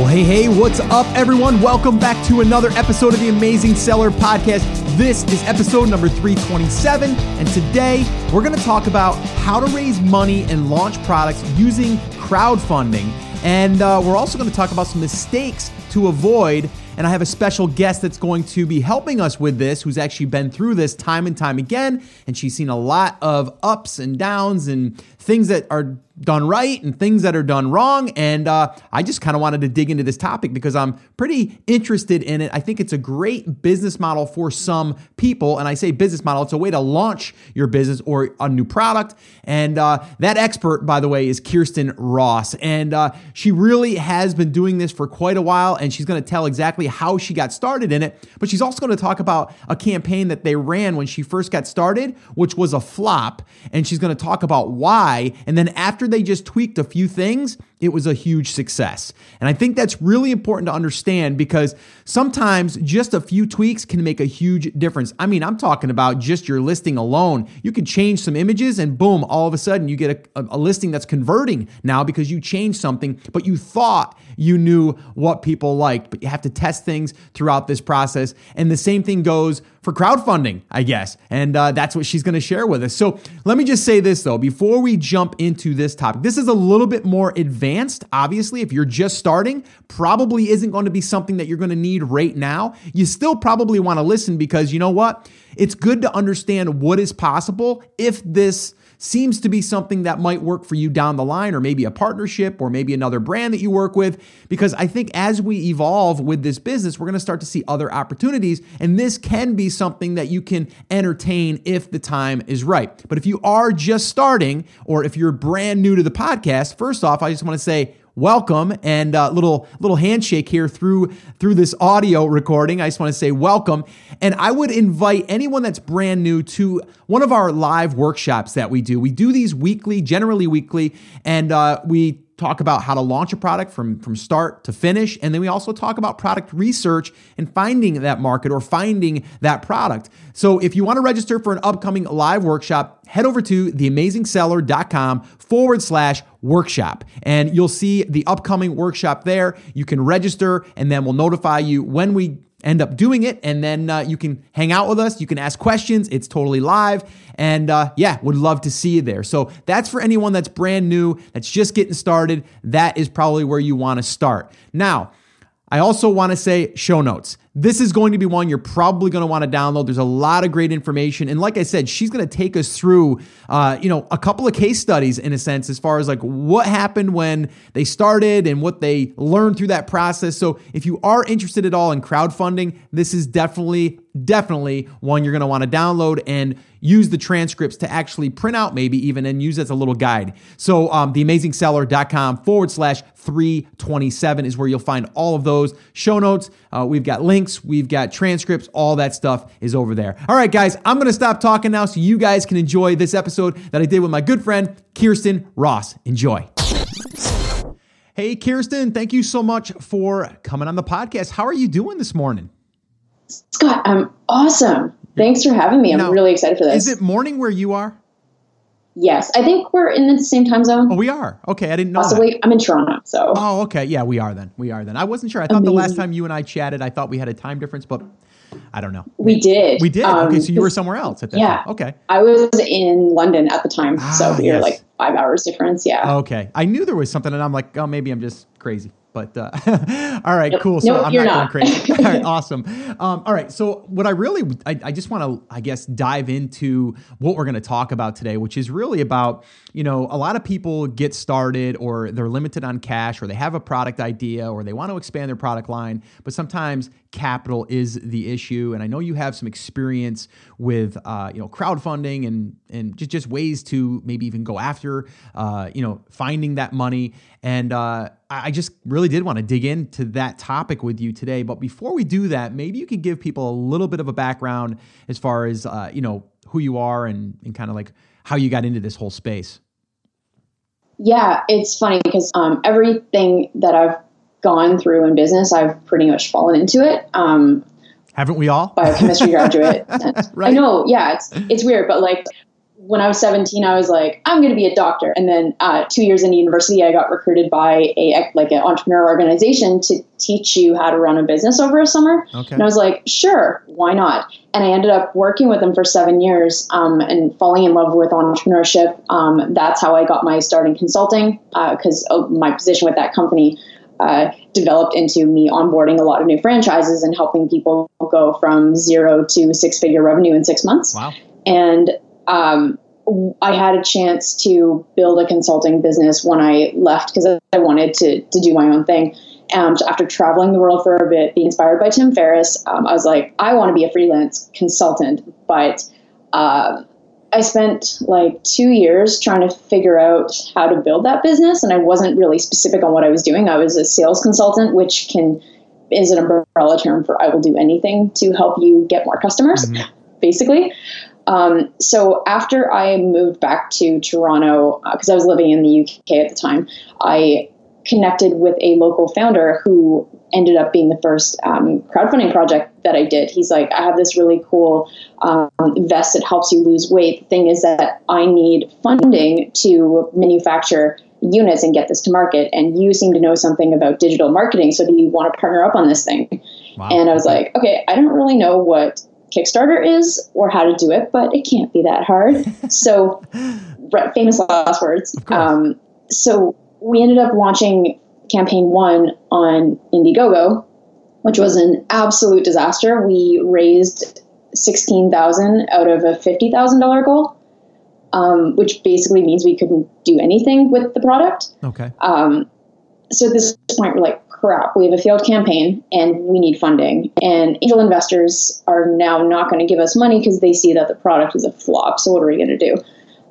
Well, hey, hey, what's up, everyone? Welcome back to another episode of the Amazing Seller Podcast. This is episode number 327, and today we're going to talk about how to raise money and launch products using crowdfunding. And uh, we're also going to talk about some mistakes to avoid. And I have a special guest that's going to be helping us with this, who's actually been through this time and time again. And she's seen a lot of ups and downs and things that are done right and things that are done wrong. And uh, I just kind of wanted to dig into this topic because I'm pretty interested in it. I think it's a great business model for some people. And I say business model, it's a way to launch your business or a new product. And uh, that expert, by the way, is Kirsten Ross. And uh, she really has been doing this for quite a while. And she's going to tell exactly how she got started in it. But she's also going to talk about a campaign that they ran when she first got started, which was a flop. And she's going to talk about why. And then after they just tweaked a few things, it was a huge success. And I think that's really important to understand because sometimes just a few tweaks can make a huge difference. I mean, I'm talking about just your listing alone. You can change some images and boom, all of a sudden you get a, a listing that's converting now because you changed something, but you thought you knew what people liked. But you have to test things throughout this process. And the same thing goes for crowdfunding, I guess. And uh, that's what she's going to share with us. So let me just say this though, before we jump into this topic, this is a little bit more advanced. Obviously, if you're just starting, probably isn't going to be something that you're going to need right now. You still probably want to listen because you know what? It's good to understand what is possible if this seems to be something that might work for you down the line, or maybe a partnership, or maybe another brand that you work with. Because I think as we evolve with this business, we're going to start to see other opportunities. And this can be something that you can entertain if the time is right. But if you are just starting, or if you're brand new to the podcast, first off, I just want to say, welcome and a uh, little little handshake here through through this audio recording. I just want to say welcome, and I would invite anyone that's brand new to one of our live workshops that we do. We do these weekly, generally weekly, and uh, we talk about how to launch a product from, from start to finish. And then we also talk about product research and finding that market or finding that product. So if you want to register for an upcoming live workshop, head over to theamazingseller.com forward slash workshop. And you'll see the upcoming workshop there. You can register and then we'll notify you when we end up doing it. And then uh, you can hang out with us. You can ask questions. It's totally live. And uh, yeah, would love to see you there. So that's for anyone that's brand new, that's just getting started. That is probably where you want to start. Now, I also want to say show notes. This is going to be one you're probably going to want to download. There's a lot of great information, and like I said, she's going to take us through, uh, you know, a couple of case studies in a sense, as far as like what happened when they started and what they learned through that process. So, if you are interested at all in crowdfunding, this is definitely definitely one you're going to want to download and use the transcripts to actually print out, maybe even and use as a little guide. So, um, theamazingseller.com forward slash 327 is where you'll find all of those show notes. Uh, we've got links, we've got transcripts, all that stuff is over there. All right, guys, I'm going to stop talking now so you guys can enjoy this episode that I did with my good friend, Kirsten Ross. Enjoy. Hey, Kirsten, thank you so much for coming on the podcast. How are you doing this morning? Scott, I'm awesome. Thanks for having me. I'm now, really excited for this. Is it morning where you are? Yes, I think we're in the same time zone. Oh, we are. Okay, I didn't know. Possibly, that. I'm in Toronto, so. Oh, okay. Yeah, we are then. We are then. I wasn't sure. I thought Amazing. the last time you and I chatted, I thought we had a time difference, but I don't know. We did. We did. Um, okay, so you were somewhere else at that yeah, time. Okay. I was in London at the time, ah, so we yes. were like five hours difference. Yeah. Okay, I knew there was something, and I'm like, oh, maybe I'm just crazy. But uh, all right, nope. cool. So nope, I'm not, not, going crazy. all right, awesome. Um, all right, so what I really, I, I just want to, I guess, dive into what we're going to talk about today, which is really about, you know, a lot of people get started or they're limited on cash or they have a product idea or they want to expand their product line, but sometimes capital is the issue. And I know you have some experience with, uh, you know, crowdfunding and and just just ways to maybe even go after, uh, you know, finding that money. And uh, I just really did want to dig into that topic with you today. But before we do that, maybe you could give people a little bit of a background as far as uh, you know who you are and and kind of like how you got into this whole space. Yeah, it's funny because um, everything that I've gone through in business, I've pretty much fallen into it. Um, Haven't we all? Biochemistry graduate. right. I know. Yeah, it's it's weird, but like when I was 17, I was like, I'm going to be a doctor. And then uh, two years in university, I got recruited by a like an entrepreneur organization to teach you how to run a business over a summer. Okay. And I was like, sure, why not? And I ended up working with them for seven years um, and falling in love with entrepreneurship. Um, that's how I got my start in consulting because uh, my position with that company uh, developed into me onboarding a lot of new franchises and helping people go from zero to six figure revenue in six months. Wow. And um, I had a chance to build a consulting business when I left because I wanted to, to do my own thing. And after traveling the world for a bit, being inspired by Tim Ferriss, um, I was like, I want to be a freelance consultant. But uh, I spent like two years trying to figure out how to build that business, and I wasn't really specific on what I was doing. I was a sales consultant, which can is an umbrella term for I will do anything to help you get more customers, mm-hmm. basically. Um, so after I moved back to Toronto, because uh, I was living in the UK at the time, I connected with a local founder who ended up being the first um, crowdfunding project that I did. He's like, I have this really cool um, vest that helps you lose weight. The thing is that I need funding to manufacture units and get this to market. And you seem to know something about digital marketing. So do you want to partner up on this thing? Wow. And I was like, okay, I don't really know what Kickstarter is or how to do it, but it can't be that hard. so, famous last words. Um, so, we ended up launching campaign one on Indiegogo, which was an absolute disaster. We raised sixteen thousand out of a fifty thousand dollar goal, um, which basically means we couldn't do anything with the product. Okay. Um, so at this point, we're like, crap, we have a failed campaign and we need funding. And angel investors are now not going to give us money because they see that the product is a flop. So what are we going to do?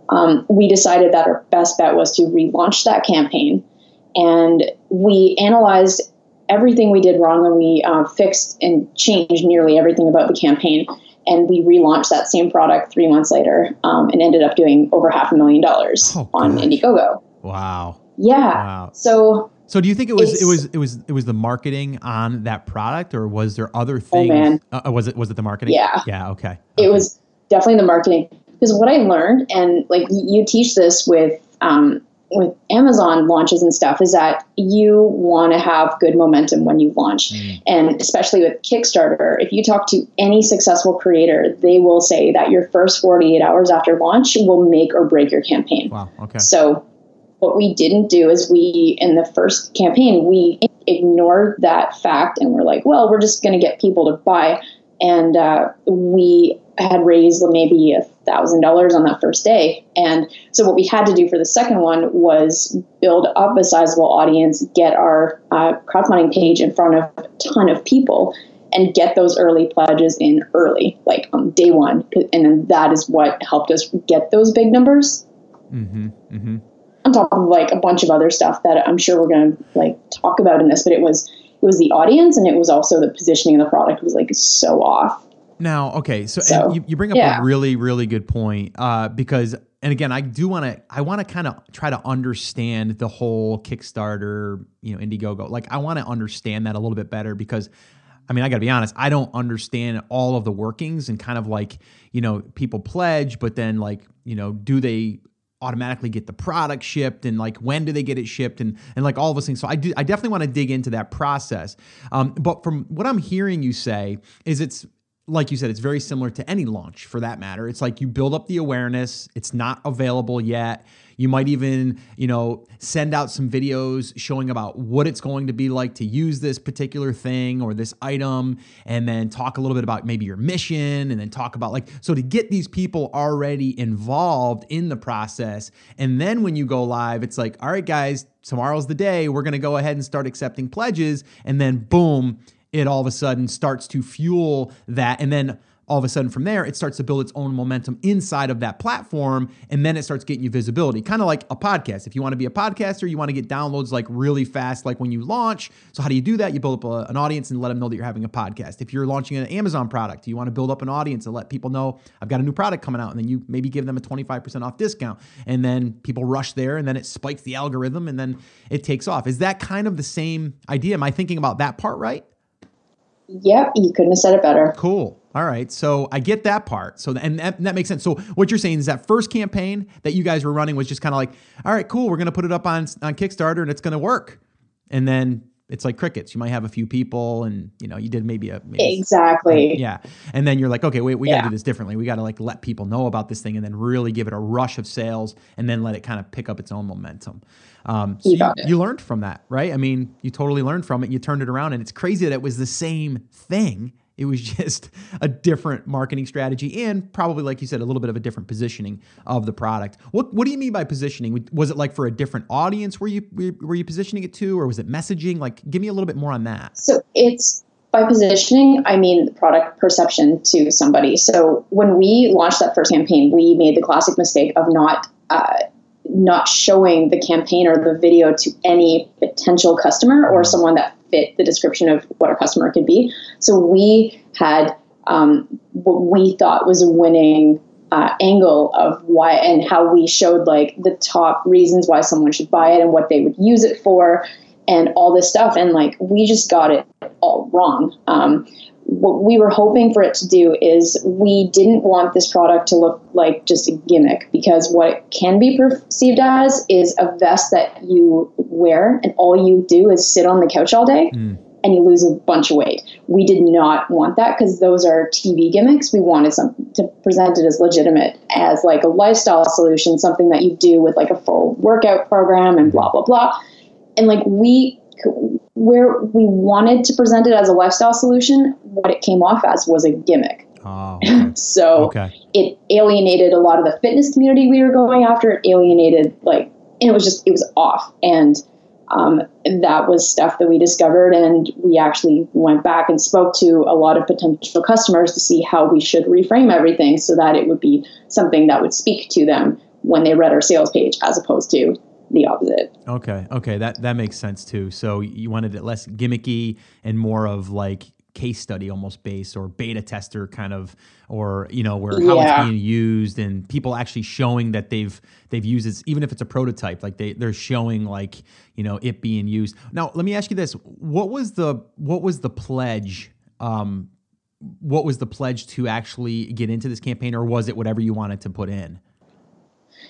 Um, we decided that our best bet was to relaunch that campaign. And we analyzed everything we did wrong and we uh, fixed and changed nearly everything about the campaign. And we relaunched that same product three months later um, and ended up doing over half a million dollars oh, on Indiegogo. Wow. Yeah. Wow. So so do you think it was it was it was it was the marketing on that product, or was there other oh, things? Oh man, uh, was it was it the marketing? Yeah, yeah, okay. okay. It was definitely the marketing because what I learned, and like you teach this with um, with Amazon launches and stuff, is that you want to have good momentum when you launch, mm. and especially with Kickstarter. If you talk to any successful creator, they will say that your first forty eight hours after launch will make or break your campaign. Wow. Okay. So what we didn't do is we, in the first campaign, we ignored that fact and we're like, well, we're just going to get people to buy. And uh, we had raised maybe a thousand dollars on that first day. And so what we had to do for the second one was build up a sizable audience, get our uh, crowdfunding page in front of a ton of people, and get those early pledges in early, like on day one. And then that is what helped us get those big numbers. Mm-hmm, mm-hmm on top of like a bunch of other stuff that I'm sure we're going to like talk about in this, but it was it was the audience and it was also the positioning of the product was like so off. Now, okay, so, so you, you, bring up yeah. a really really good point uh, because and again, I do want to I want to kind of try to understand the whole Kickstarter, you know, Indiegogo. Like I want to understand that a little bit better because I mean, I got to be honest, I don't understand all of the workings and kind of like, you know, people pledge, but then like, you know, do they automatically get the product shipped and like when do they get it shipped and and like all of those things. So i do i definitely want to dig into that process. Um, but from what i'm hearing you say is it's like you said it's very similar to any launch for that matter it's like you build up the awareness it's not available yet you might even, you know, send out some videos showing about what it's going to be like to use this particular thing or this item, and then talk a little bit about maybe your mission, and then talk about like, so to get these people already involved in the process. And then when you go live, it's like, all right, guys, tomorrow's the day. We're going to go ahead and start accepting pledges. And then boom, it all of a sudden starts to fuel that. And then all of a sudden from there, it starts to build its own momentum inside of that platform. And then it starts getting you visibility, kind of like a podcast. If you want to be a podcaster, you want to get downloads like really fast, like when you launch. So, how do you do that? You build up a, an audience and let them know that you're having a podcast. If you're launching an Amazon product, you want to build up an audience and let people know I've got a new product coming out. And then you maybe give them a 25% off discount. And then people rush there and then it spikes the algorithm and then it takes off. Is that kind of the same idea? Am I thinking about that part right? Yep, you couldn't have said it better. Cool. All right. So I get that part. So and that, that makes sense. So what you're saying is that first campaign that you guys were running was just kind of like, all right, cool, we're gonna put it up on on Kickstarter and it's gonna work. And then it's like crickets. You might have a few people, and you know, you did maybe a maybe exactly, yeah. And then you're like, okay, wait, we yeah. got to do this differently. We got to like let people know about this thing, and then really give it a rush of sales, and then let it kind of pick up its own momentum. Um, so you, you, you, learned from that, right? I mean, you totally learned from it. You turned it around, and it's crazy that it was the same thing it was just a different marketing strategy and probably, like you said, a little bit of a different positioning of the product. What What do you mean by positioning? Was it like for a different audience? Were you were you positioning it to, or was it messaging? Like, give me a little bit more on that. So it's by positioning, I mean the product perception to somebody. So when we launched that first campaign, we made the classic mistake of not. Uh, not showing the campaign or the video to any potential customer or mm. someone that fit the description of what a customer could be. So we had um, what we thought was a winning uh, angle of why and how we showed like the top reasons why someone should buy it and what they would use it for and all this stuff. And like we just got it all wrong. Um, what we were hoping for it to do is we didn't want this product to look like just a gimmick because what it can be perceived as is a vest that you wear and all you do is sit on the couch all day mm. and you lose a bunch of weight. We did not want that because those are TV gimmicks. We wanted some to present it as legitimate as like a lifestyle solution, something that you do with like a full workout program and blah blah blah. And like we where we wanted to present it as a lifestyle solution, what it came off as was a gimmick. Oh, okay. so okay. it alienated a lot of the fitness community we were going after. It alienated like, and it was just it was off, and um, that was stuff that we discovered, and we actually went back and spoke to a lot of potential customers to see how we should reframe everything so that it would be something that would speak to them when they read our sales page, as opposed to the opposite. Okay, okay, that that makes sense too. So you wanted it less gimmicky and more of like case study almost based or beta tester kind of or you know where how yeah. it's being used and people actually showing that they've they've used it even if it's a prototype like they they're showing like you know it being used now let me ask you this what was the what was the pledge um what was the pledge to actually get into this campaign or was it whatever you wanted to put in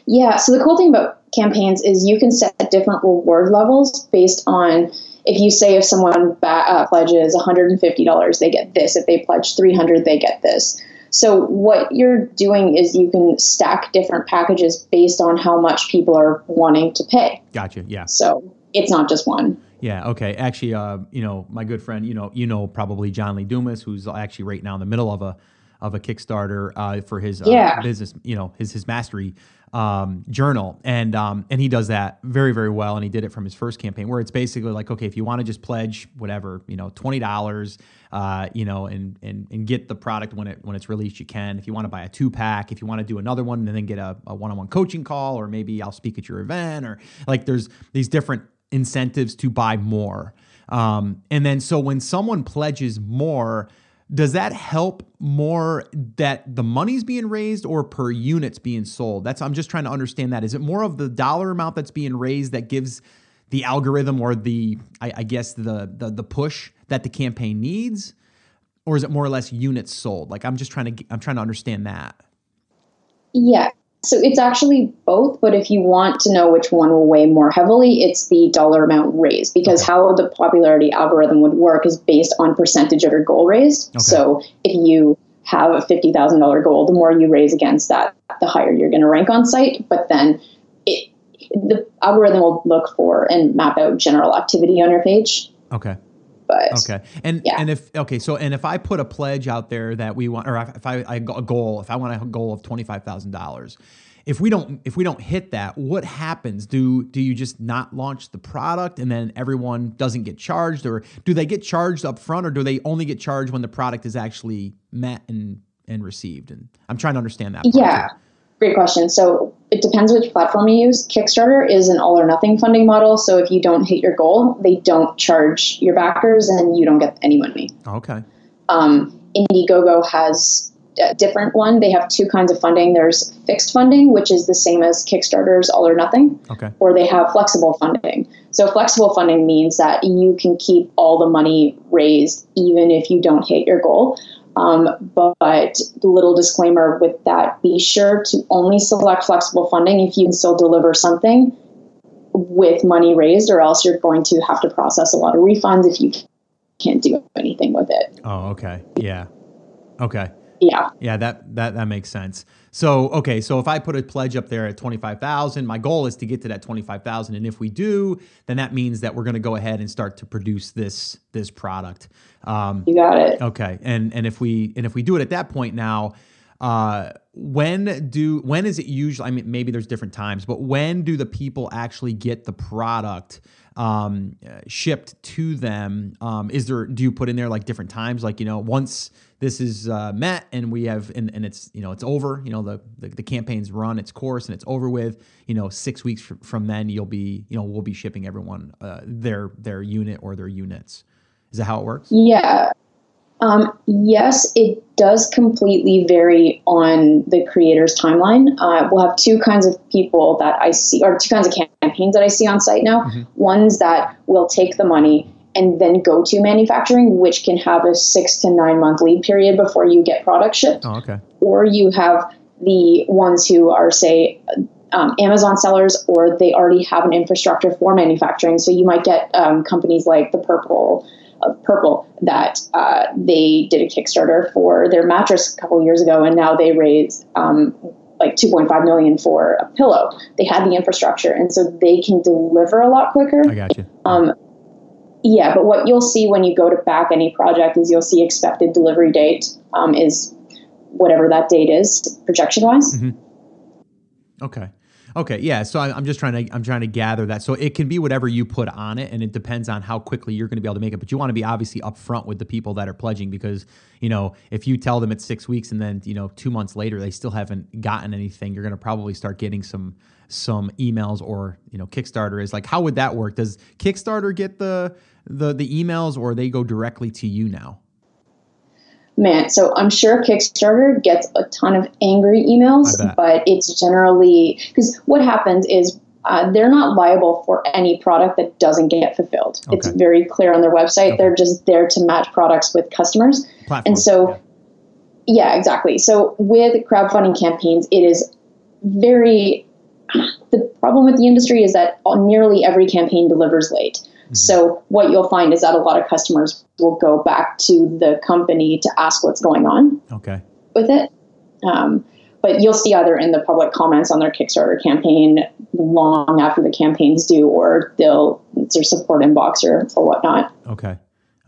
yeah. So the cool thing about campaigns is you can set different reward levels based on if you say if someone ba- uh, pledges $150, they get this. If they pledge 300, they get this. So what you're doing is you can stack different packages based on how much people are wanting to pay. Gotcha. Yeah. So it's not just one. Yeah. Okay. Actually, uh, you know, my good friend, you know, you know, probably John Lee Dumas, who's actually right now in the middle of a of a Kickstarter uh, for his uh, yeah. business, you know, his his mastery um, journal, and um, and he does that very very well, and he did it from his first campaign, where it's basically like, okay, if you want to just pledge whatever, you know, twenty dollars, uh, you know, and and and get the product when it when it's released, you can. If you want to buy a two pack, if you want to do another one, and then get a, one on one coaching call, or maybe I'll speak at your event, or like there's these different incentives to buy more. Um, and then so when someone pledges more, does that help more that the money's being raised or per units being sold? That's i'm just trying to understand that. Is it more of the dollar amount that's being raised that gives the algorithm or the i, I guess the, the the push that the campaign needs? Or is it more or less units sold? Like i'm just trying to i'm trying to understand that. Yeah so it's actually both, but if you want to know which one will weigh more heavily, it's the dollar amount raised because okay. how the popularity algorithm would work is based on percentage of your goal raised. Okay. So if you have a $50,000 goal, the more you raise against that, the higher you're going to rank on site. But then it, the algorithm will look for and map out general activity on your page. Okay. But okay, and yeah. and if okay, so and if I put a pledge out there that we want, or if I, I a goal, if I want a goal of twenty five thousand dollars, if we don't if we don't hit that, what happens? Do do you just not launch the product and then everyone doesn't get charged, or do they get charged up front, or do they only get charged when the product is actually met and and received? And I'm trying to understand that. yeah. Too. Great question. So it depends which platform you use. Kickstarter is an all or nothing funding model. So if you don't hit your goal, they don't charge your backers and you don't get any money. Okay. Um, Indiegogo has a different one. They have two kinds of funding. There's fixed funding, which is the same as Kickstarter's all or nothing. Okay. Or they have flexible funding. So flexible funding means that you can keep all the money raised even if you don't hit your goal. Um, but little disclaimer with that: be sure to only select flexible funding if you can still deliver something with money raised, or else you're going to have to process a lot of refunds if you can't do anything with it. Oh, okay. Yeah. Okay. Yeah. Yeah, that that that makes sense. So, okay, so if I put a pledge up there at 25,000, my goal is to get to that 25,000 and if we do, then that means that we're going to go ahead and start to produce this this product. Um, you got it. Okay. And and if we and if we do it at that point now, uh, when do when is it usually i mean maybe there's different times but when do the people actually get the product um, shipped to them um, is there do you put in there like different times like you know once this is uh, met and we have and, and it's you know it's over you know the, the, the campaign's run its course and it's over with you know six weeks from then you'll be you know we'll be shipping everyone uh, their their unit or their units is that how it works yeah um, yes, it does completely vary on the creator's timeline. Uh, we'll have two kinds of people that I see, or two kinds of campaigns that I see on site now. Mm-hmm. Ones that will take the money and then go to manufacturing, which can have a six to nine month lead period before you get product shipped. Oh, okay. Or you have the ones who are, say, um, Amazon sellers, or they already have an infrastructure for manufacturing. So you might get um, companies like the Purple of Purple that uh, they did a Kickstarter for their mattress a couple years ago, and now they raised um, like 2.5 million for a pillow. They had the infrastructure, and so they can deliver a lot quicker. I got you. Um, yeah, but what you'll see when you go to back any project is you'll see expected delivery date um, is whatever that date is projection wise. Mm-hmm. Okay. Okay, yeah. So I'm just trying to I'm trying to gather that. So it can be whatever you put on it, and it depends on how quickly you're going to be able to make it. But you want to be obviously upfront with the people that are pledging because you know if you tell them it's six weeks and then you know two months later they still haven't gotten anything, you're going to probably start getting some some emails or you know Kickstarter is like how would that work? Does Kickstarter get the the the emails or they go directly to you now? man, so I'm sure Kickstarter gets a ton of angry emails, but it's generally because what happens is uh, they're not liable for any product that doesn't get fulfilled. Okay. It's very clear on their website. Okay. They're just there to match products with customers. Platform. And so, yeah. yeah, exactly. So with crowdfunding campaigns, it is very. The problem with the industry is that nearly every campaign delivers late. Mm-hmm. So what you'll find is that a lot of customers will go back to the company to ask what's going on. Okay. With it. Um, but you'll see either in the public comments on their Kickstarter campaign long after the campaign's due, or they'll it's their support inbox or, or whatnot. Okay.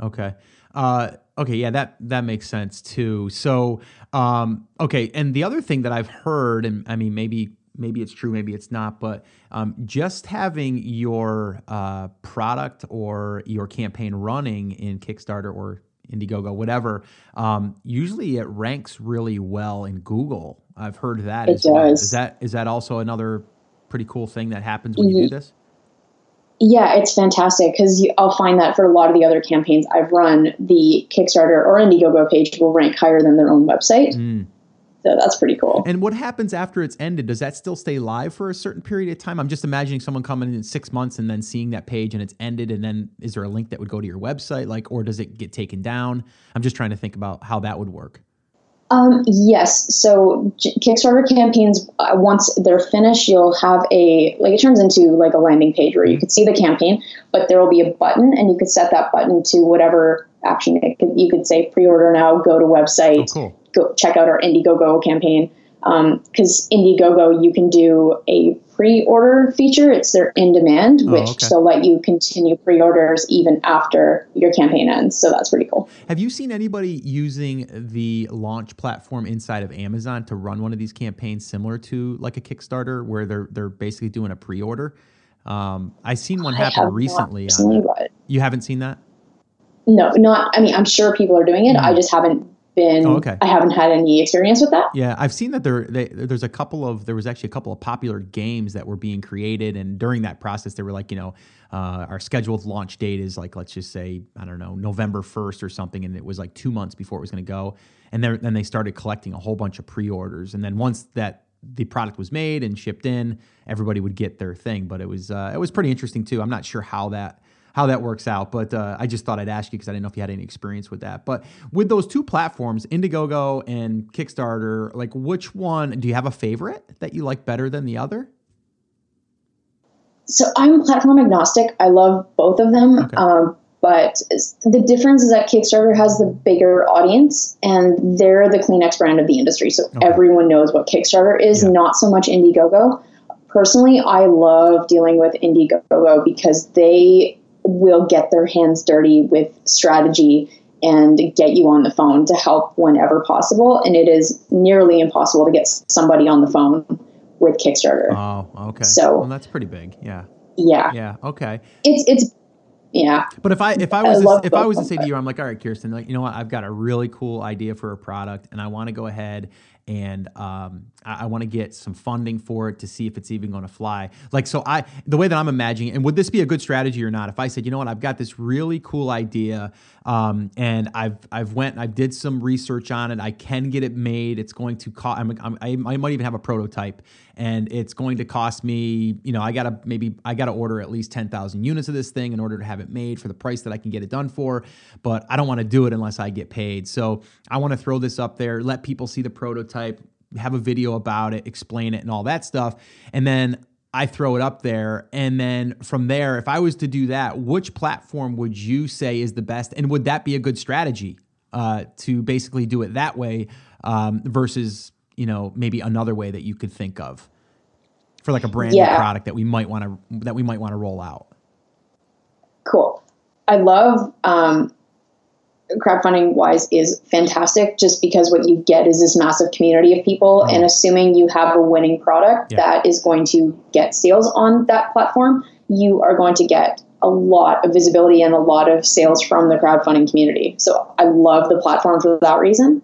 Okay. Uh, okay. Yeah, that that makes sense too. So, um, okay. And the other thing that I've heard, and I mean, maybe maybe it's true, maybe it's not, but um, just having your uh, product or your campaign running in Kickstarter or Indiegogo, whatever, um, usually it ranks really well in Google. I've heard that it as does. well. Is that is that also another pretty cool thing that happens when mm-hmm. you do this? Yeah, it's fantastic because I'll find that for a lot of the other campaigns I've run, the Kickstarter or Indiegogo page will rank higher than their own website. Mm. So that's pretty cool. And what happens after it's ended? Does that still stay live for a certain period of time? I'm just imagining someone coming in six months and then seeing that page and it's ended, and then is there a link that would go to your website, like, or does it get taken down? I'm just trying to think about how that would work. Um, yes. So Kickstarter campaigns, uh, once they're finished, you'll have a like it turns into like a landing page where you mm-hmm. could see the campaign, but there will be a button, and you could set that button to whatever action. It could, you could say pre-order now, go to website. Oh, cool go check out our Indiegogo campaign because um, Indiegogo you can do a pre-order feature. It's their in-demand, oh, which okay. they'll let you continue pre-orders even after your campaign ends. So that's pretty cool. Have you seen anybody using the launch platform inside of Amazon to run one of these campaigns similar to like a Kickstarter, where they're they're basically doing a pre-order? Um, I seen one happen recently. On you haven't seen that? No, not. I mean, I'm sure people are doing it. Mm. I just haven't been oh, okay. I haven't had any experience with that. Yeah, I've seen that there they, there's a couple of there was actually a couple of popular games that were being created and during that process they were like, you know, uh, our scheduled launch date is like let's just say, I don't know, November 1st or something and it was like 2 months before it was going to go. And then then they started collecting a whole bunch of pre-orders and then once that the product was made and shipped in, everybody would get their thing. But it was uh, it was pretty interesting too. I'm not sure how that how that works out. But uh, I just thought I'd ask you because I didn't know if you had any experience with that. But with those two platforms, Indiegogo and Kickstarter, like which one do you have a favorite that you like better than the other? So I'm platform agnostic. I love both of them. Okay. Um, but the difference is that Kickstarter has the bigger audience and they're the Kleenex brand of the industry. So okay. everyone knows what Kickstarter is, yeah. not so much Indiegogo. Personally, I love dealing with Indiegogo because they will get their hands dirty with strategy and get you on the phone to help whenever possible. And it is nearly impossible to get somebody on the phone with Kickstarter. Oh, okay. So well, that's pretty big. Yeah. Yeah. Yeah. Okay. It's it's yeah. But if I if I was I to, if I was to say to you, I'm like, all right, Kirsten, like you know what, I've got a really cool idea for a product, and I want to go ahead and um, I, I want to get some funding for it to see if it's even going to fly. Like, so I, the way that I'm imagining, and would this be a good strategy or not? If I said, you know what, I've got this really cool idea, um, and I've I've went, I did some research on it. I can get it made. It's going to cost. I'm, I'm, i might even have a prototype, and it's going to cost me. You know, I gotta maybe I gotta order at least ten thousand units of this thing in order to have it made for the price that I can get it done for. But I don't want to do it unless I get paid. So I want to throw this up there, let people see the prototype have a video about it, explain it, and all that stuff. And then I throw it up there. And then from there, if I was to do that, which platform would you say is the best? And would that be a good strategy uh, to basically do it that way um, versus, you know, maybe another way that you could think of for like a brand yeah. new product that we might want to that we might want to roll out? Cool. I love um, crowdfunding wise is fantastic just because what you get is this massive community of people mm-hmm. and assuming you have a winning product yeah. that is going to get sales on that platform you are going to get a lot of visibility and a lot of sales from the crowdfunding community so i love the platform for that reason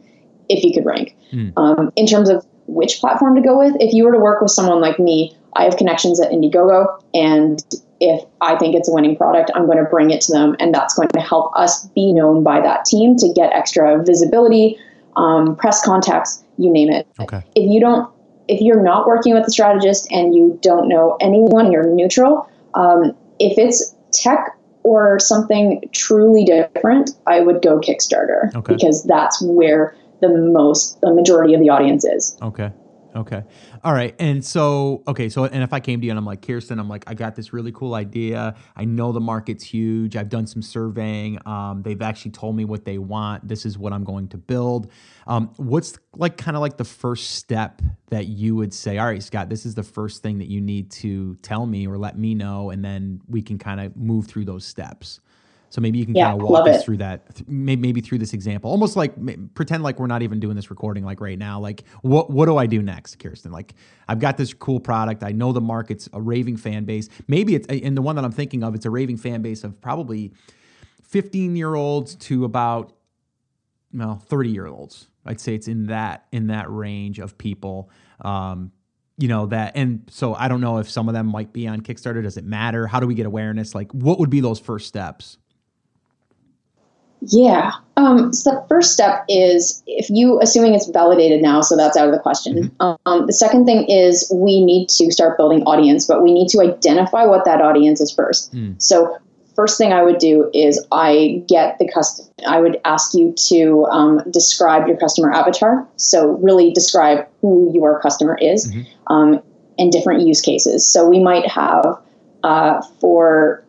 if you could rank mm. um, in terms of which platform to go with if you were to work with someone like me i have connections at indiegogo and if I think it's a winning product, I'm going to bring it to them, and that's going to help us be known by that team to get extra visibility, um, press contacts, you name it. Okay. If you don't, if you're not working with a strategist and you don't know anyone, you're neutral. Um, if it's tech or something truly different, I would go Kickstarter okay. because that's where the most, the majority of the audience is. Okay. Okay. All right. And so, okay. So, and if I came to you and I'm like, Kirsten, I'm like, I got this really cool idea. I know the market's huge. I've done some surveying. Um, they've actually told me what they want. This is what I'm going to build. Um, what's like kind of like the first step that you would say, all right, Scott, this is the first thing that you need to tell me or let me know. And then we can kind of move through those steps. So maybe you can yeah, kind of walk us it. through that, maybe, maybe through this example, almost like pretend like we're not even doing this recording like right now. Like, what what do I do next, Kirsten? Like, I've got this cool product. I know the market's a raving fan base. Maybe it's and the one that I'm thinking of, it's a raving fan base of probably 15 year olds to about well 30 year olds. I'd say it's in that in that range of people. Um, you know that and so i don't know if some of them might be on kickstarter does it matter how do we get awareness like what would be those first steps yeah. Um, so the first step is if you, assuming it's validated now, so that's out of the question. Mm-hmm. Um, the second thing is we need to start building audience, but we need to identify what that audience is first. Mm. So first thing I would do is I get the custom. I would ask you to um, describe your customer avatar. So really describe who your customer is, mm-hmm. um, and different use cases. So we might have uh, for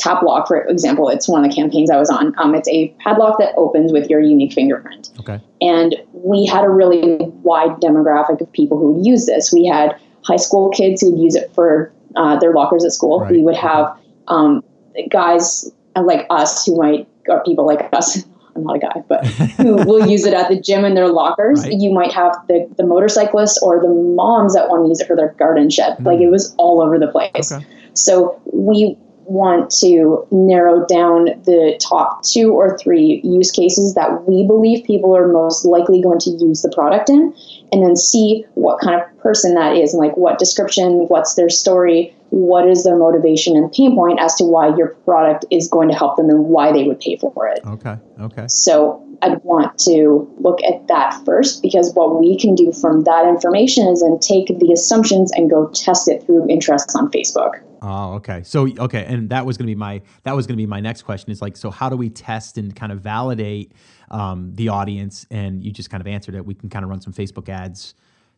Tapplock, for example, it's one of the campaigns I was on. Um, it's a padlock that opens with your unique fingerprint. Okay. And we had a really wide demographic of people who would use this. We had high school kids who would use it for uh, their lockers at school. Right. We would have um, guys like us who might, or people like us, I'm not a guy, but who will use it at the gym in their lockers. Right. You might have the, the motorcyclists or the moms that want to use it for their garden shed. Mm. Like it was all over the place. Okay. So we want to narrow down the top two or three use cases that we believe people are most likely going to use the product in. and then see what kind of person that is and like what description, what's their story, what is their motivation and pain point as to why your product is going to help them and why they would pay for it. Okay. Okay. So I'd want to look at that first because what we can do from that information is then take the assumptions and go test it through interests on Facebook. Oh, okay. So okay, and that was going to be my that was going to be my next question. Is like, so how do we test and kind of validate um, the audience? And you just kind of answered it. We can kind of run some Facebook ads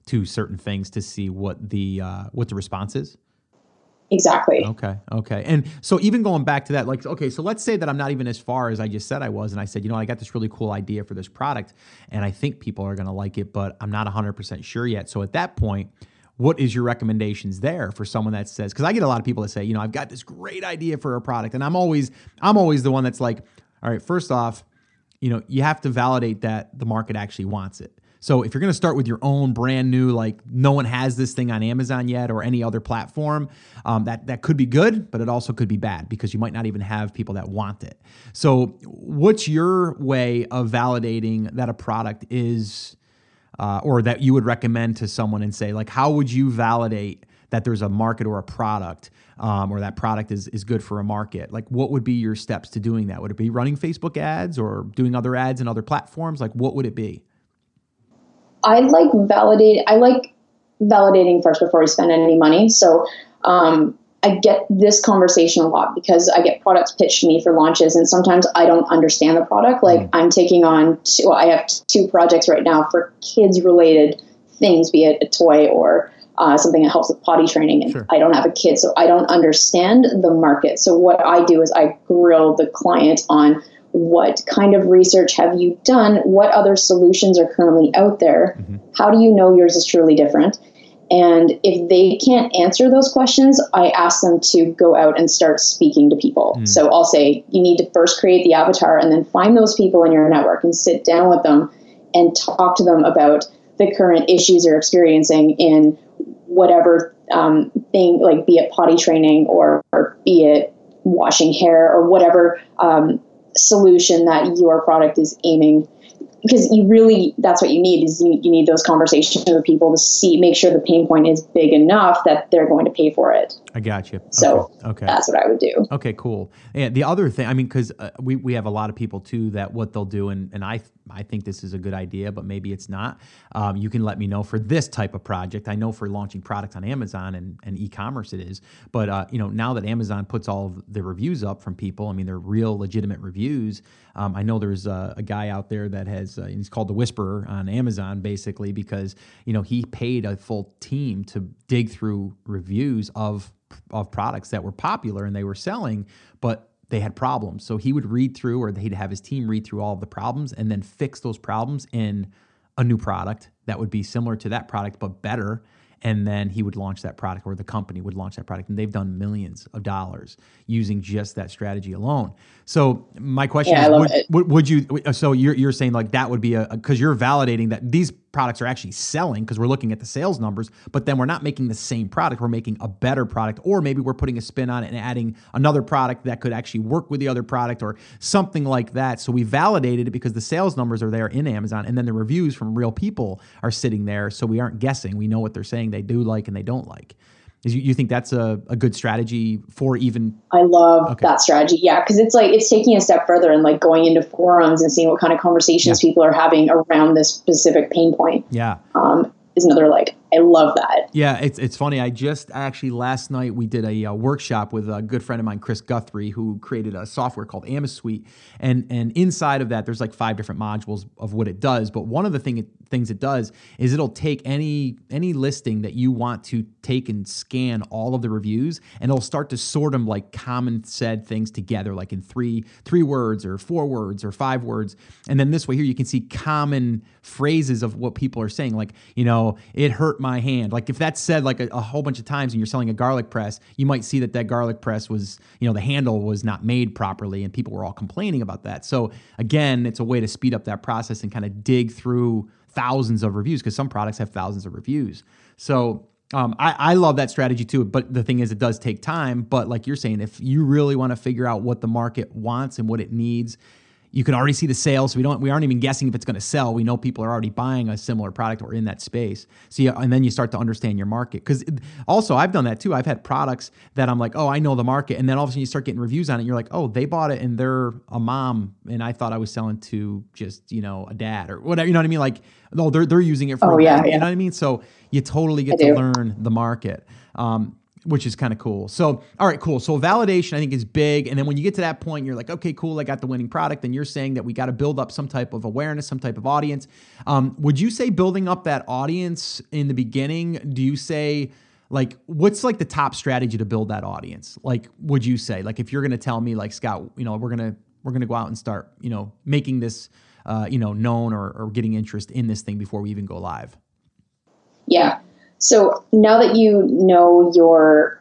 to certain things to see what the uh, what the response is. Exactly. Okay. Okay. And so even going back to that, like, okay, so let's say that I'm not even as far as I just said I was, and I said, you know, I got this really cool idea for this product, and I think people are going to like it, but I'm not 100% sure yet. So at that point, what is your recommendations there for someone that says because i get a lot of people that say you know i've got this great idea for a product and i'm always i'm always the one that's like all right first off you know you have to validate that the market actually wants it so if you're going to start with your own brand new, like no one has this thing on Amazon yet or any other platform, um, that that could be good, but it also could be bad because you might not even have people that want it. So what's your way of validating that a product is, uh, or that you would recommend to someone and say, like, how would you validate? that there's a market or a product um, or that product is, is good for a market like what would be your steps to doing that would it be running facebook ads or doing other ads in other platforms like what would it be I like validate. I like validating first before we spend any money. So um, I get this conversation a lot because I get products pitched to me for launches, and sometimes I don't understand the product. Like mm. I'm taking on, two, well, I have two projects right now for kids related things, be it a toy or uh, something that helps with potty training. And sure. I don't have a kid, so I don't understand the market. So what I do is I grill the client on what kind of research have you done? What other solutions are currently out there? Mm-hmm. How do you know yours is truly different? And if they can't answer those questions, I ask them to go out and start speaking to people. Mm. So I'll say, you need to first create the avatar and then find those people in your network and sit down with them and talk to them about the current issues they're experiencing in whatever um, thing, like be it potty training or, or, be it washing hair or whatever um, solution that your product is aiming because you really that's what you need is you, you need those conversations with people to see make sure the pain point is big enough that they're going to pay for it i got you so okay, okay. that's what i would do okay cool and the other thing i mean because uh, we, we have a lot of people too that what they'll do and, and i I think this is a good idea, but maybe it's not. Um, you can let me know for this type of project. I know for launching products on Amazon and, and e-commerce it is, but uh, you know now that Amazon puts all of the reviews up from people, I mean they're real legitimate reviews. Um, I know there's a, a, guy out there that has uh, he's called the Whisperer on Amazon basically because you know he paid a full team to dig through reviews of of products that were popular and they were selling, but they had problems. So he would read through, or he'd have his team read through all of the problems and then fix those problems in a new product that would be similar to that product but better. And then he would launch that product or the company would launch that product. And they've done millions of dollars using just that strategy alone. So my question yeah, is would, would, would, you so you're, you're saying like that would be a because you're validating that these products are actually selling because we're looking at the sales numbers but then we're not making the same product. We're making a better product or maybe we're putting a spin on it and adding another product that could actually work with the other product or something like that. So we validated it because the sales numbers are there in amazon and then the reviews from real people are sitting there so we aren't guessing. We know what they're saying they do like and they don't like is you, you think that's a, a good strategy for even i love okay. that strategy yeah because it's like it's taking a step further and like going into forums and seeing what kind of conversations yeah. people are having around this specific pain point yeah um, is another like I love that. Yeah, it's it's funny. I just actually last night we did a, uh, workshop with a good friend of mine, Chris Guthrie, who created a software called AmaSuite, and and inside of that there's like five different modules of what it does. But one of the thing it, things it does is it'll take any any listing that you want to take and scan all of the reviews, and it'll start to sort them like common said things together, like in three three words or four words or five words, and then this way here you can see common phrases of what people are saying, like you know it hurt my hand. Like if that's said like a, a, whole bunch of times and you're selling a garlic press, you might see that that garlic press was, you know, the handle was not made properly and people were all complaining about that. So again, it's a way to speed up that process and kind of dig through thousands of reviews because some products have thousands of reviews. So um, I, I love that strategy too, but the thing is, it does take time. But like you're saying, if you really want to figure out what the market wants and what it needs, you can already see the sales. So we don't we aren't even guessing if it's going to sell. We know people are already buying a similar product or in that space. So you, and then you start to understand your market because also I've done that too. I've had products that I'm like, oh, I know the market, and then all of a sudden you start getting reviews on it. and You're like, oh, they bought it and they're a mom, and I thought I was selling to just you know a dad or whatever. You know what I mean? Like, oh, they're they're using it for. Oh, yeah, yeah. You know what I mean? So you totally get I to do. learn the market. Um, which is kind of cool. So, all right, cool. So, validation I think is big. And then when you get to that point, you're like, okay, cool, I got the winning product. And you're saying that we got to build up some type of awareness, some type of audience. Um, would you say building up that audience in the beginning? Do you say, like, what's like the top strategy to build that audience? Like, would you say, like, if you're going to tell me, like, Scott, you know, we're going to, we're going to go out and start, you know, making this, uh, you know, known or, or getting interest in this thing before we even go live? Yeah. So now that you know your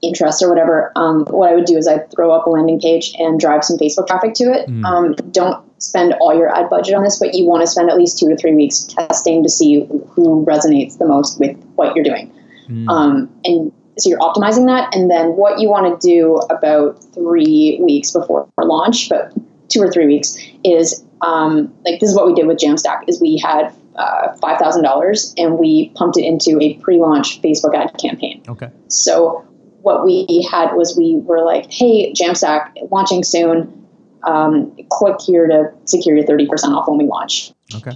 interests or whatever, um, what I would do is I'd throw up a landing page and drive some Facebook traffic to it. Mm. Um, don't spend all your ad budget on this, but you want to spend at least two to three weeks testing to see who resonates the most with what you're doing. Mm. Um, and so you're optimizing that. And then what you want to do about three weeks before launch, but two or three weeks, is um, like this is what we did with Jamstack is we had uh, five thousand dollars and we pumped it into a pre-launch Facebook ad campaign. Okay. So what we had was we were like, hey, Jamstack launching soon. Um, click here to secure your thirty percent off when we launch Okay.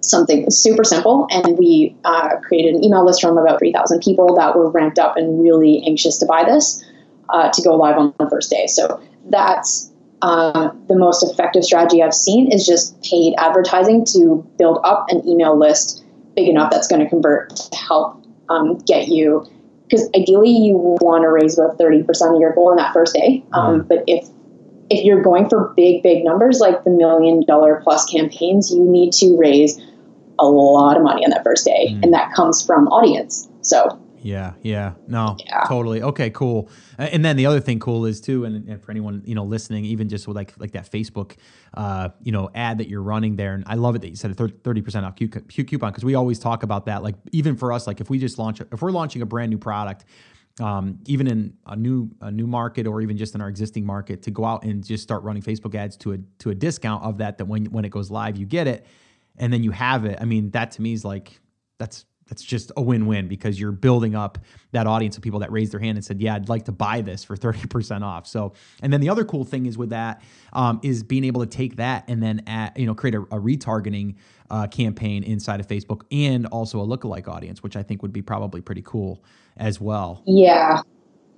something super simple. And we uh, created an email list from about 3,000 people that were ramped up and really anxious to buy this uh, to go live on the first day. So that's uh, the most effective strategy I've seen is just paid advertising to build up an email list big enough that's going to convert to help um, get you. Because ideally, you want to raise about 30% of your goal in that first day. Um, But if if you're going for big, big numbers like the million dollar plus campaigns, you need to raise a lot of money on that first day, Mm. and that comes from audience. So Yeah, yeah, no, Yeah. totally. Okay, cool. And then the other thing cool is too, and, and for anyone you know listening, even just with like like that Facebook, uh, you know, ad that you're running there, and I love it that you said a thirty percent off Q, Q coupon because we always talk about that. Like even for us, like if we just launch, if we're launching a brand new product. Um, even in a new a new market or even just in our existing market to go out and just start running Facebook ads to a to a discount of that that when when it goes live you get it and then you have it. I mean that to me is like that's that's just a win-win because you're building up that audience of people that raised their hand and said, "Yeah, I'd like to buy this for thirty percent off." So, and then the other cool thing is with that um, is being able to take that and then you know create a, a retargeting uh, campaign inside of Facebook and also a lookalike audience, which I think would be probably pretty cool as well. yeah,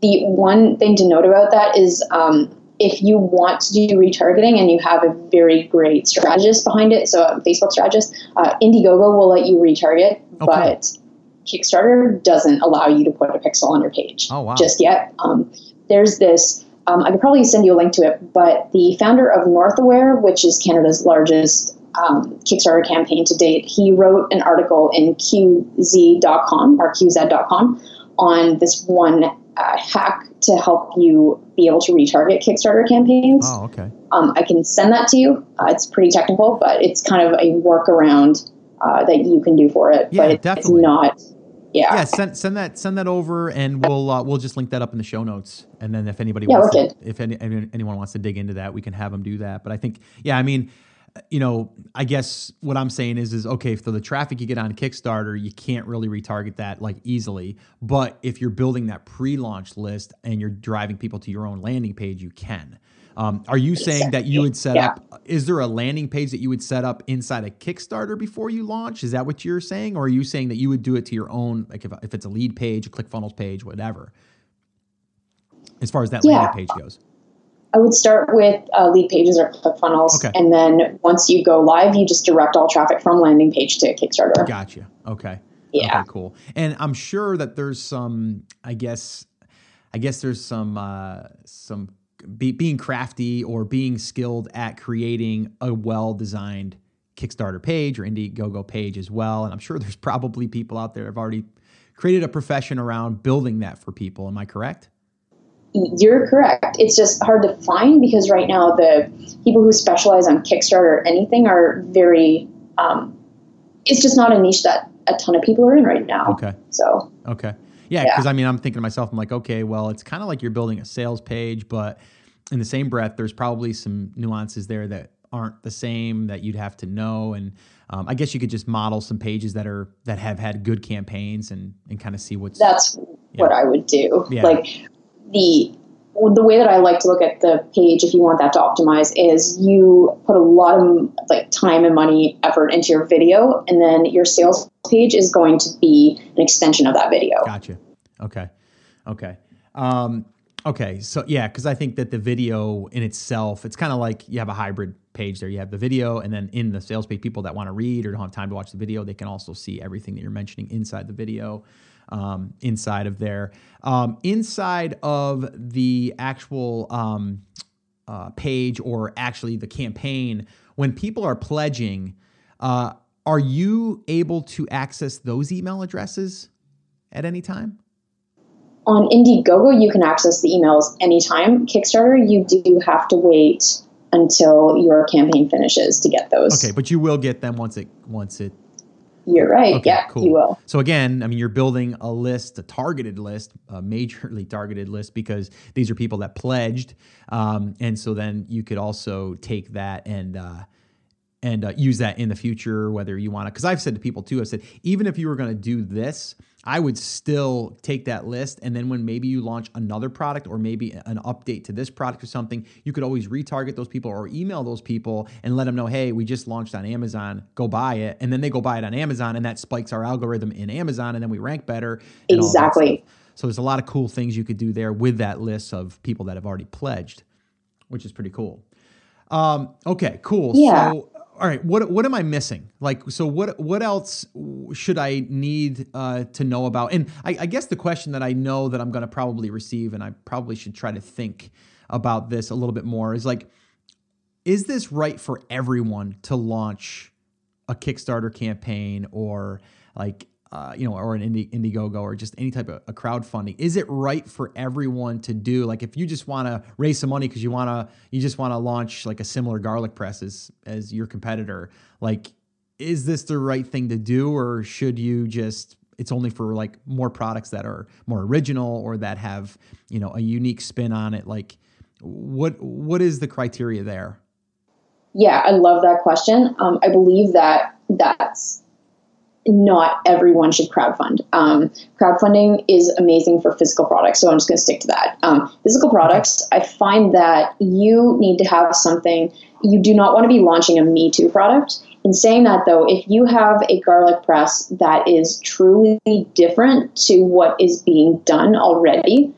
the one thing to note about that is um, if you want to do retargeting and you have a very great strategist behind it, so a Facebook strategist, uh, Indiegogo will let you retarget, but Kickstarter doesn't allow you to put a pixel on your page Oh, wow. just yet. Um, there's this. Um, I could probably send you a link to it, but the founder of Northaware, which is Canada's largest um, Kickstarter campaign to date, he wrote an article in QZ.com or QZ.com on this one uh, hack to help you be able to retarget Kickstarter campaigns. Oh, okay. Um, I can send that to you. Uh, it's pretty technical, but it's kind of a workaround uh, that you can do for it. Yeah, but it, it's definitely. not. Yeah. Yeah, send send that send that over, and we'll uh, we'll just link that up in the show notes. And then if anybody Yeah, wants to, if any- anyone wants to dig into that, we can have them do that. But I think, yeah, I mean, you know, I guess what I'm saying is, is okay. For the traffic you get on Kickstarter, you can't really retarget that like easily. But if you're building that pre-launch list and you're driving people to your own landing page, you can. Um, are you saying that you would set Yeah. up? Is there a landing page that you would set up inside a Kickstarter before you launch? Is that what you're saying, or are you saying that you would do it to your own, like if, if it's a lead page, a ClickFunnels page, whatever? As far as that Yeah. landing page goes. I would start with uh, lead pages or ClickFunnels, Okay. and then once you go live, you just direct all traffic from landing page to Kickstarter. Gotcha. Okay. Yeah. Okay, cool. And I'm sure that there's some, I guess, I guess there's some, uh, some be, being crafty or being skilled at creating a well-designed Kickstarter page or Indiegogo page as well. And I'm sure there's probably people out there have already created a profession around building that for people. Am I correct? You're correct. It's just hard to find because right now the people who specialize on Kickstarter or anything are very. Um, it's just not a niche that a ton of people are in right now. Okay. So Okay. Yeah, Yeah. because I mean, I'm thinking to myself, I'm like, okay, well, it's kind of like you're building a sales page, but in the same breath, there's probably some nuances there that aren't the same that you'd have to know. And um, I guess you could just model some pages that are that have had good campaigns and and kind of see what's. That's yeah. what I would do. Yeah. Like the the way that I like to look at the page, if you want that to optimize, is you put a lot of like time and money, effort into your video, and then your sales page is going to be an extension of that video. Gotcha. Okay. Okay. Um, okay. So yeah, because I think that the video in itself, it's kind of like you have a hybrid page there. You have the video, and then in the sales page, people that want to read or don't have time to watch the video, they can also see everything that you're mentioning inside the video um, inside of there. Um, inside of the actual um, uh, page or actually the campaign, when people are pledging, uh, are you able to access those email addresses at any time? On Indiegogo, you can access the emails anytime. Kickstarter, you do have to wait until your campaign finishes to get those. Okay, but you will get them once it once it you're right. Okay, yeah, cool. you will. So again, I mean, you're building a list, a targeted list, a majorly targeted list, because these are people that pledged, um, and so then you could also take that and uh, and uh, use that in the future, whether you want to. Because I've said to people too, I've said even if you were going to do this, I would still take that list, and then when maybe you launch another product or maybe an update to this product or something, you could always retarget those people or email those people and let them know, hey, we just launched on Amazon, go buy it, and then they go buy it on Amazon, and that spikes our algorithm in Amazon, and then we rank better. Exactly. So there's a lot of cool things you could do there with that list of people that have already pledged, which is pretty cool. Um, okay, cool. Yeah. So all right what what am i missing? Like so what what else should i need uh, to know about? And I, I, guess the question that i know that i'm going to probably receive and i probably should try to think about this a little bit more is like is this right for everyone to launch a kickstarter campaign or like uh, you know, or an Indie, Indiegogo or just any type of a crowdfunding? Is it right for everyone to do? Like, if you just want to raise some money because you want to, you just want to launch like a similar garlic press as, as your competitor, like, is this the right thing to do, or should you just? It's only for like more products that are more original or that have you know a unique spin on it. Like, what what is the criteria there? Yeah, I love that question. Um, I believe that that's not everyone should crowdfund. Um, crowdfunding is amazing for physical products, so I'm just going to stick to that. Um, physical products, I find that you need to have something. You do not want to be launching a Me Too product. In saying that, though, if you have a garlic press that is truly different to what is being done already,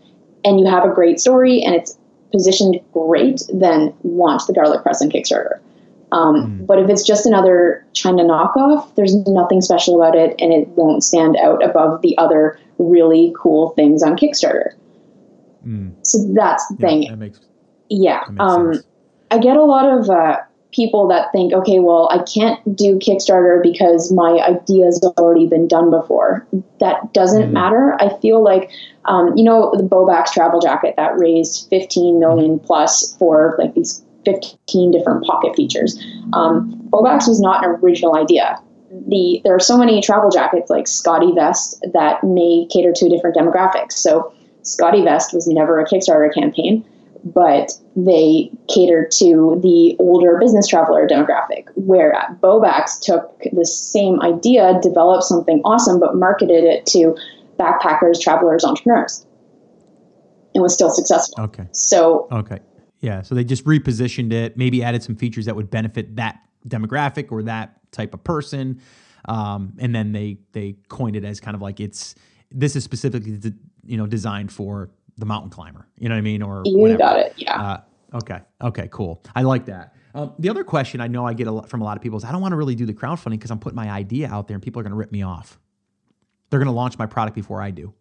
and you have a great story and it's positioned great, then launch the garlic press on Kickstarter. Um, mm. But if it's just another China knockoff, there's nothing special about it, and it won't stand out above the other really cool things on Kickstarter. Mm. So that's the yeah, thing. That makes, yeah. That makes um, I get a lot of uh, people that think, okay, well, I can't do Kickstarter because my idea's already been done before. That doesn't mm. matter. I feel like, um, you know, the BauBax travel jacket that raised 15 million plus for like these 15 different pocket features. Um, BauBax was not an original idea. The, there are so many travel jackets like SCOTTeVEST that may cater to different demographics. So SCOTTeVEST was never a Kickstarter campaign, but they catered to the older business traveler demographic. Where BauBax took the same idea, developed something awesome, but marketed it to backpackers, travelers, entrepreneurs, and was still successful. Okay. So okay. Yeah, so they just repositioned it, maybe added some features that would benefit that demographic or that type of person, um, and then they they coined it as kind of like it's this is specifically de- you know designed for the mountain climber. You know what I mean? Or you whatever. got it. Yeah. Uh, okay. Okay. Cool. I like that. Um, the other question I know I get a lot from a lot of people is I don't want to really do the crowdfunding because I'm putting my idea out there and people are going to rip me off. They're going to launch my product before I do.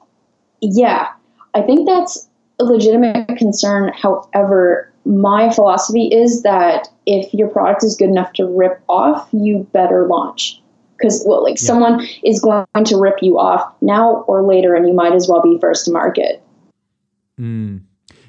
Yeah, I think that's legitimate concern. However, my philosophy is that if your product is good enough to rip off, you better launch. Because well, like yeah. someone is going to rip you off now or later, and you might as well be first to market. Mm.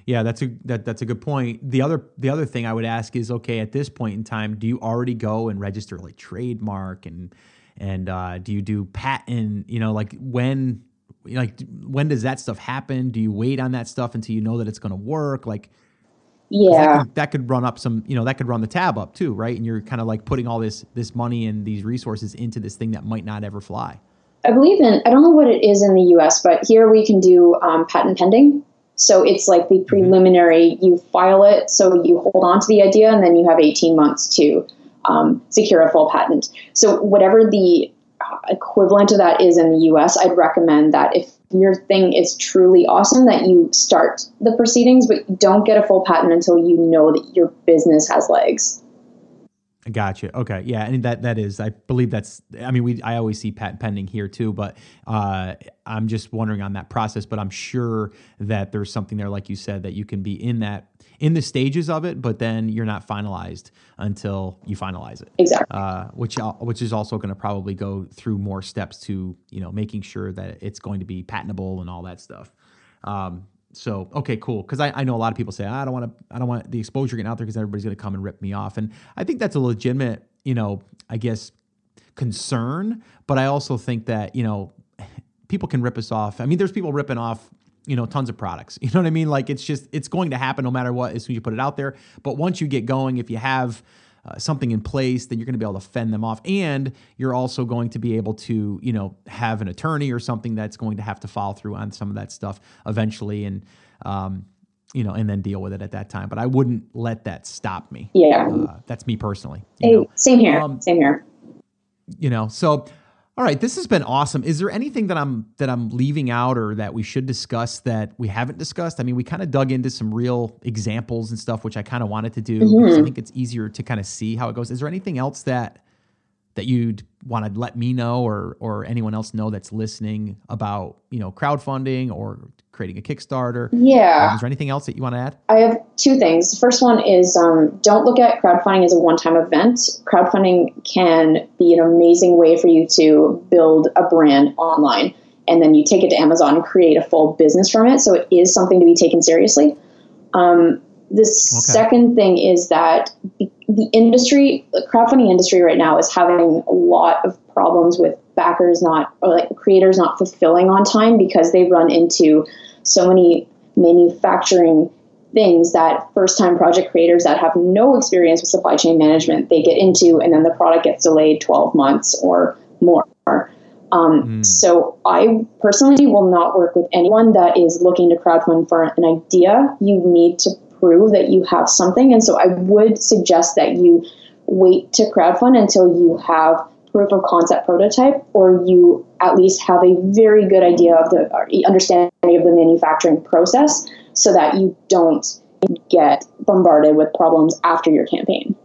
Yeah, that's a that, that's a good point. The other the other thing I would ask is okay at this point in time, do you already go and register like trademark and and uh, do you do patent? You know, like when like when does that stuff happen? Do you wait on that stuff until you know that it's going to work? Like, Yeah, that could, that could run up some, you know, that could run the tab up too, right? And you're kind of like putting all this this money and these resources into this thing that might not ever fly. I believe in. I don't know what it is in the U.S., but here we can do um, patent pending. So it's like the mm-hmm. preliminary. Mm-hmm. You file it, so you hold on to the idea, and then you have 18 months to um, secure a full patent. So whatever the equivalent to that is in the US, I'd recommend that if your thing is truly awesome, that you start the proceedings, but don't get a full patent until you know that your business has legs. Gotcha. Okay. Yeah, and that that is, I believe that's. I mean, we I always see patent pending here too, but uh, I'm just wondering on that process. But I'm sure that there's something there, like you said, that you can be in that in the stages of it, but then you're not finalized until you finalize it. Exactly. Uh, which which is also going to probably go through more steps to you know making sure that it's going to be patentable and all that stuff. Um, so okay, cool. Because I, I know a lot of people say I don't want to I don't want the exposure getting out there because everybody's going to come and rip me off, and I think that's a legitimate you know I guess concern. But I also think that you know people can rip us off. I mean, there's people ripping off you know tons of products. You know what I mean? Like it's just it's going to happen no matter what as soon as you put it out there. But once you get going, if you have uh, something in place, then you're going to be able to fend them off, and you're also going to be able to, you know, have an attorney or something that's going to have to follow through on some of that stuff eventually, and um, you know, and then deal with it at that time. But I wouldn't let that stop me. Yeah, uh, that's me personally. Hey, same here. Um, same here. You know, so all right, this has been awesome. Is there anything that I'm that I'm leaving out or that we should discuss that we haven't discussed? I mean, we kind of dug into some real examples and stuff, which I kind of wanted to do mm-hmm. because I think it's easier to kind of see how it goes. Is there anything else that that you'd want to let me know or or anyone else know that's listening about you know crowdfunding or creating a Kickstarter. Yeah. Um, is there anything else that you want to add? I have two things. The first one is um, don't look at crowdfunding as a one time event. Crowdfunding can be an amazing way for you to build a brand online. And then you take it to Amazon and create a full business from it. So it is something to be taken seriously. Um, the okay. second thing is that the industry, the crowdfunding industry right now is having a lot of problems with backers not, or like creators not fulfilling on time because they run into so many manufacturing things that first time project creators that have no experience with supply chain management they get into and then the product gets delayed 12 months or more um, mm. so i personally will not work with anyone that is looking to crowdfund for an idea you need to prove that you have something and so i would suggest that you wait to crowdfund until you have proof of concept prototype, or you at least have a very good idea of the understanding of the manufacturing process so that you don't get bombarded with problems after your campaign.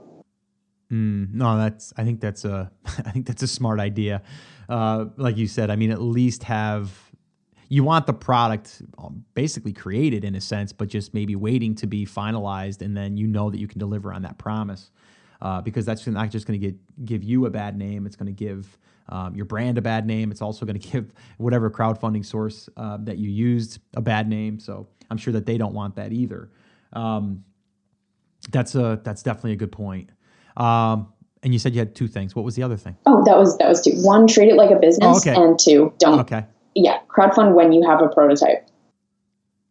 Mm, no, that's. I think that's a. I think that's a smart idea. Uh, like you said, I mean, at least have. You want the product um, basically created in a sense, but just maybe waiting to be finalized, and then you know that you can deliver on that promise uh, because that's not just going to give you a bad name. It's going to give um, your brand a bad name. It's also going to give whatever crowdfunding source uh, that you used a bad name. So I'm sure that they don't want that either. Um, that's a that's definitely a good point. Um, and you said you had two things. What was the other thing? Oh, that was that was two. One, treat it like a business, oh, okay. and two, don't. Okay. Yeah, crowdfund when you have a prototype.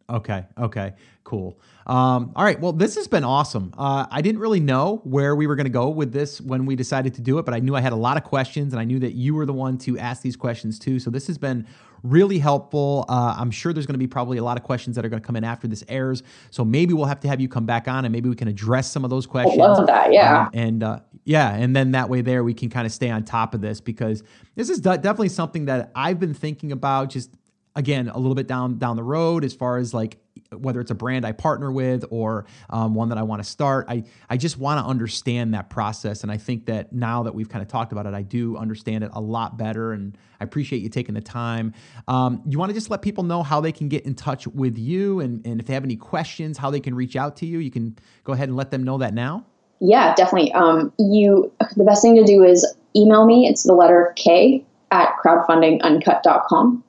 Okay. Okay. Cool. Um, all right. Well, this has been awesome. Uh, I didn't really know where we were going to go with this when we decided to do it, but I knew I had a lot of questions and I knew that you were the one to ask these questions too. So this has been really helpful. Uh, I'm sure there's going to be probably a lot of questions that are going to come in after this airs. So maybe we'll have to have you come back on and maybe we can address some of those questions. I love that. Yeah. Um, and uh, yeah, and then that way there we can kind of stay on top of this because this is definitely something that I've been thinking about just again a little bit down down the road as far as like whether it's a brand I partner with or um, one that I want to start. I, I just want to understand that process. And I think that now that we've kind of talked about it, I do understand it a lot better. And I appreciate you taking the time. Um, you want to just let people know how they can get in touch with you and, and if they have any questions, how they can reach out to you. You can go ahead and let them know that now. Yeah, definitely. Um, you the best thing to do is email me. It's the letter K at crowdfundinguncut.com.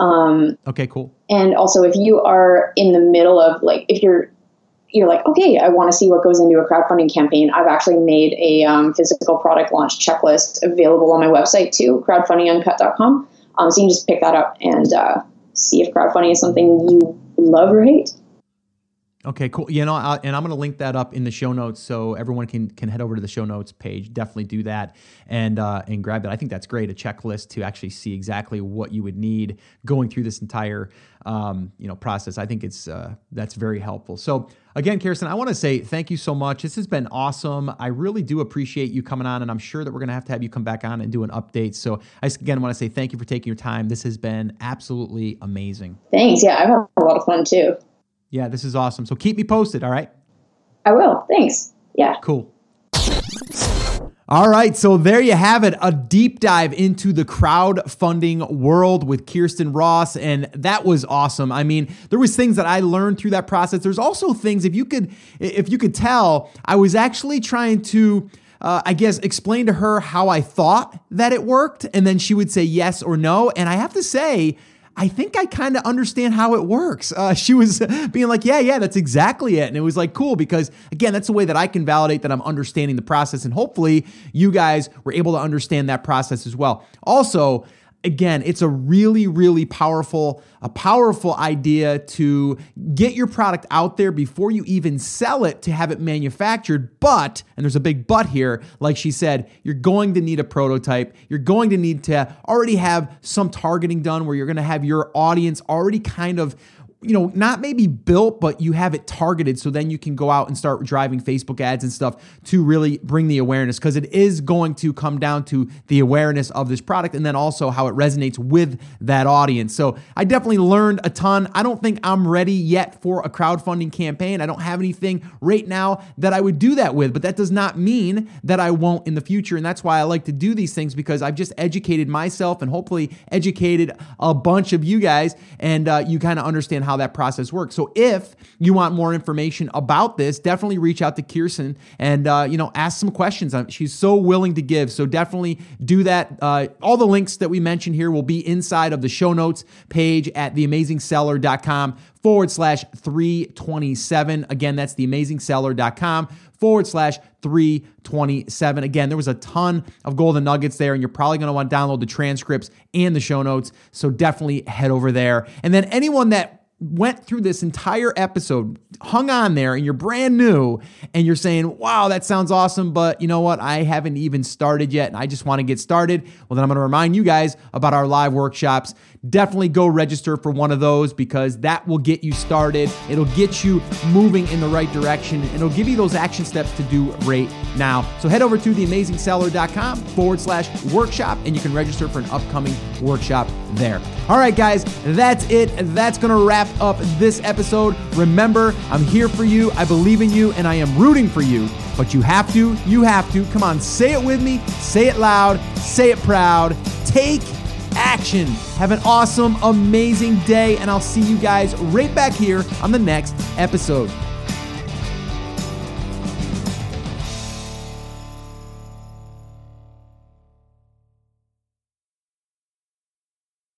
Um, okay, cool. And also, if you are in the middle of like, if you're you're like, okay, I want to see what goes into a crowdfunding campaign. I've actually made a um, physical product launch checklist available on my website too, crowdfundinguncut.com. Um, so you can just pick that up and uh, see if crowdfunding is something you love or hate. Okay, cool. You know, I, and I'm going to link that up in the show notes so everyone can can head over to the show notes page. Definitely do that and uh, and grab that. I think that's great. A checklist to actually see exactly what you would need going through this entire um, you know process. I think it's uh, that's very helpful. So again, Kirsten, I want to say thank you so much. This has been awesome. I really do appreciate you coming on, and I'm sure that we're going to have to have you come back on and do an update. So I again want to say thank you for taking your time. This has been absolutely amazing. Thanks. Yeah, I've had a lot of fun too. Yeah, this is awesome. So keep me posted, all right? I will. Thanks. Yeah. Cool. All right, so there you have it, a deep dive into the crowdfunding world with Kirsten Ross and that was awesome. I mean, there was things that I learned through that process. There's also things if you could if you could tell, I was actually trying to uh, I guess, explain to her how I thought that it worked, and then she would say yes or no. And I have to say, I think I kind of understand how it works. Uh, she was being like, yeah, yeah, that's exactly it. And it was like, cool, because again, that's the way that I can validate that I'm understanding the process. And hopefully you guys were able to understand that process as well. Also, again, it's a really, really powerful, a powerful idea to get your product out there before you even sell it to have it manufactured. But, and there's a big but here, like she said, you're going to need a prototype. You're going to need to already have some targeting done where you're going to have your audience already kind of you know, not maybe built, but you have it targeted so then you can go out and start driving Facebook ads and stuff to really bring the awareness because it is going to come down to the awareness of this product and then also how it resonates with that audience. So I definitely learned a ton. I don't think I'm ready yet for a crowdfunding campaign. I don't have anything right now that I would do that with, but that does not mean that I won't in the future. And that's why I like to do these things because I've just educated myself and hopefully educated a bunch of you guys and uh, you kind of understand how that process works. So if you want more information about this, definitely reach out to Kirsten and uh, you know ask some questions. She's so willing to give. So definitely do that. Uh, all the links that we mentioned here will be inside of the show notes page at theamazingseller.com forward slash 327. Again, that's theamazingseller.com forward slash 327. Again, there was a ton of golden nuggets there, and you're probably going to want to download the transcripts and the show notes. So definitely head over there. And then anyone that went through this entire episode, hung on there, and you're brand new, and you're saying, wow, that sounds awesome, but you know what? I haven't even started yet, and I just want to get started. Well, then I'm going to remind you guys about our live workshops definitely go register for one of those because that will get you started. It'll get you moving in the right direction and it'll give you those action steps to do right now. So head over to theamazingseller.com forward slash workshop and you can register for an upcoming workshop there. All right, guys, that's it. That's going to wrap up this episode. Remember, I'm here for you. I believe in you and I am rooting for you. But you have to, you have to. Come on, say it with me, say it loud, say it proud. Take action. Have an awesome, amazing day, and I'll see you guys right back here on the next episode.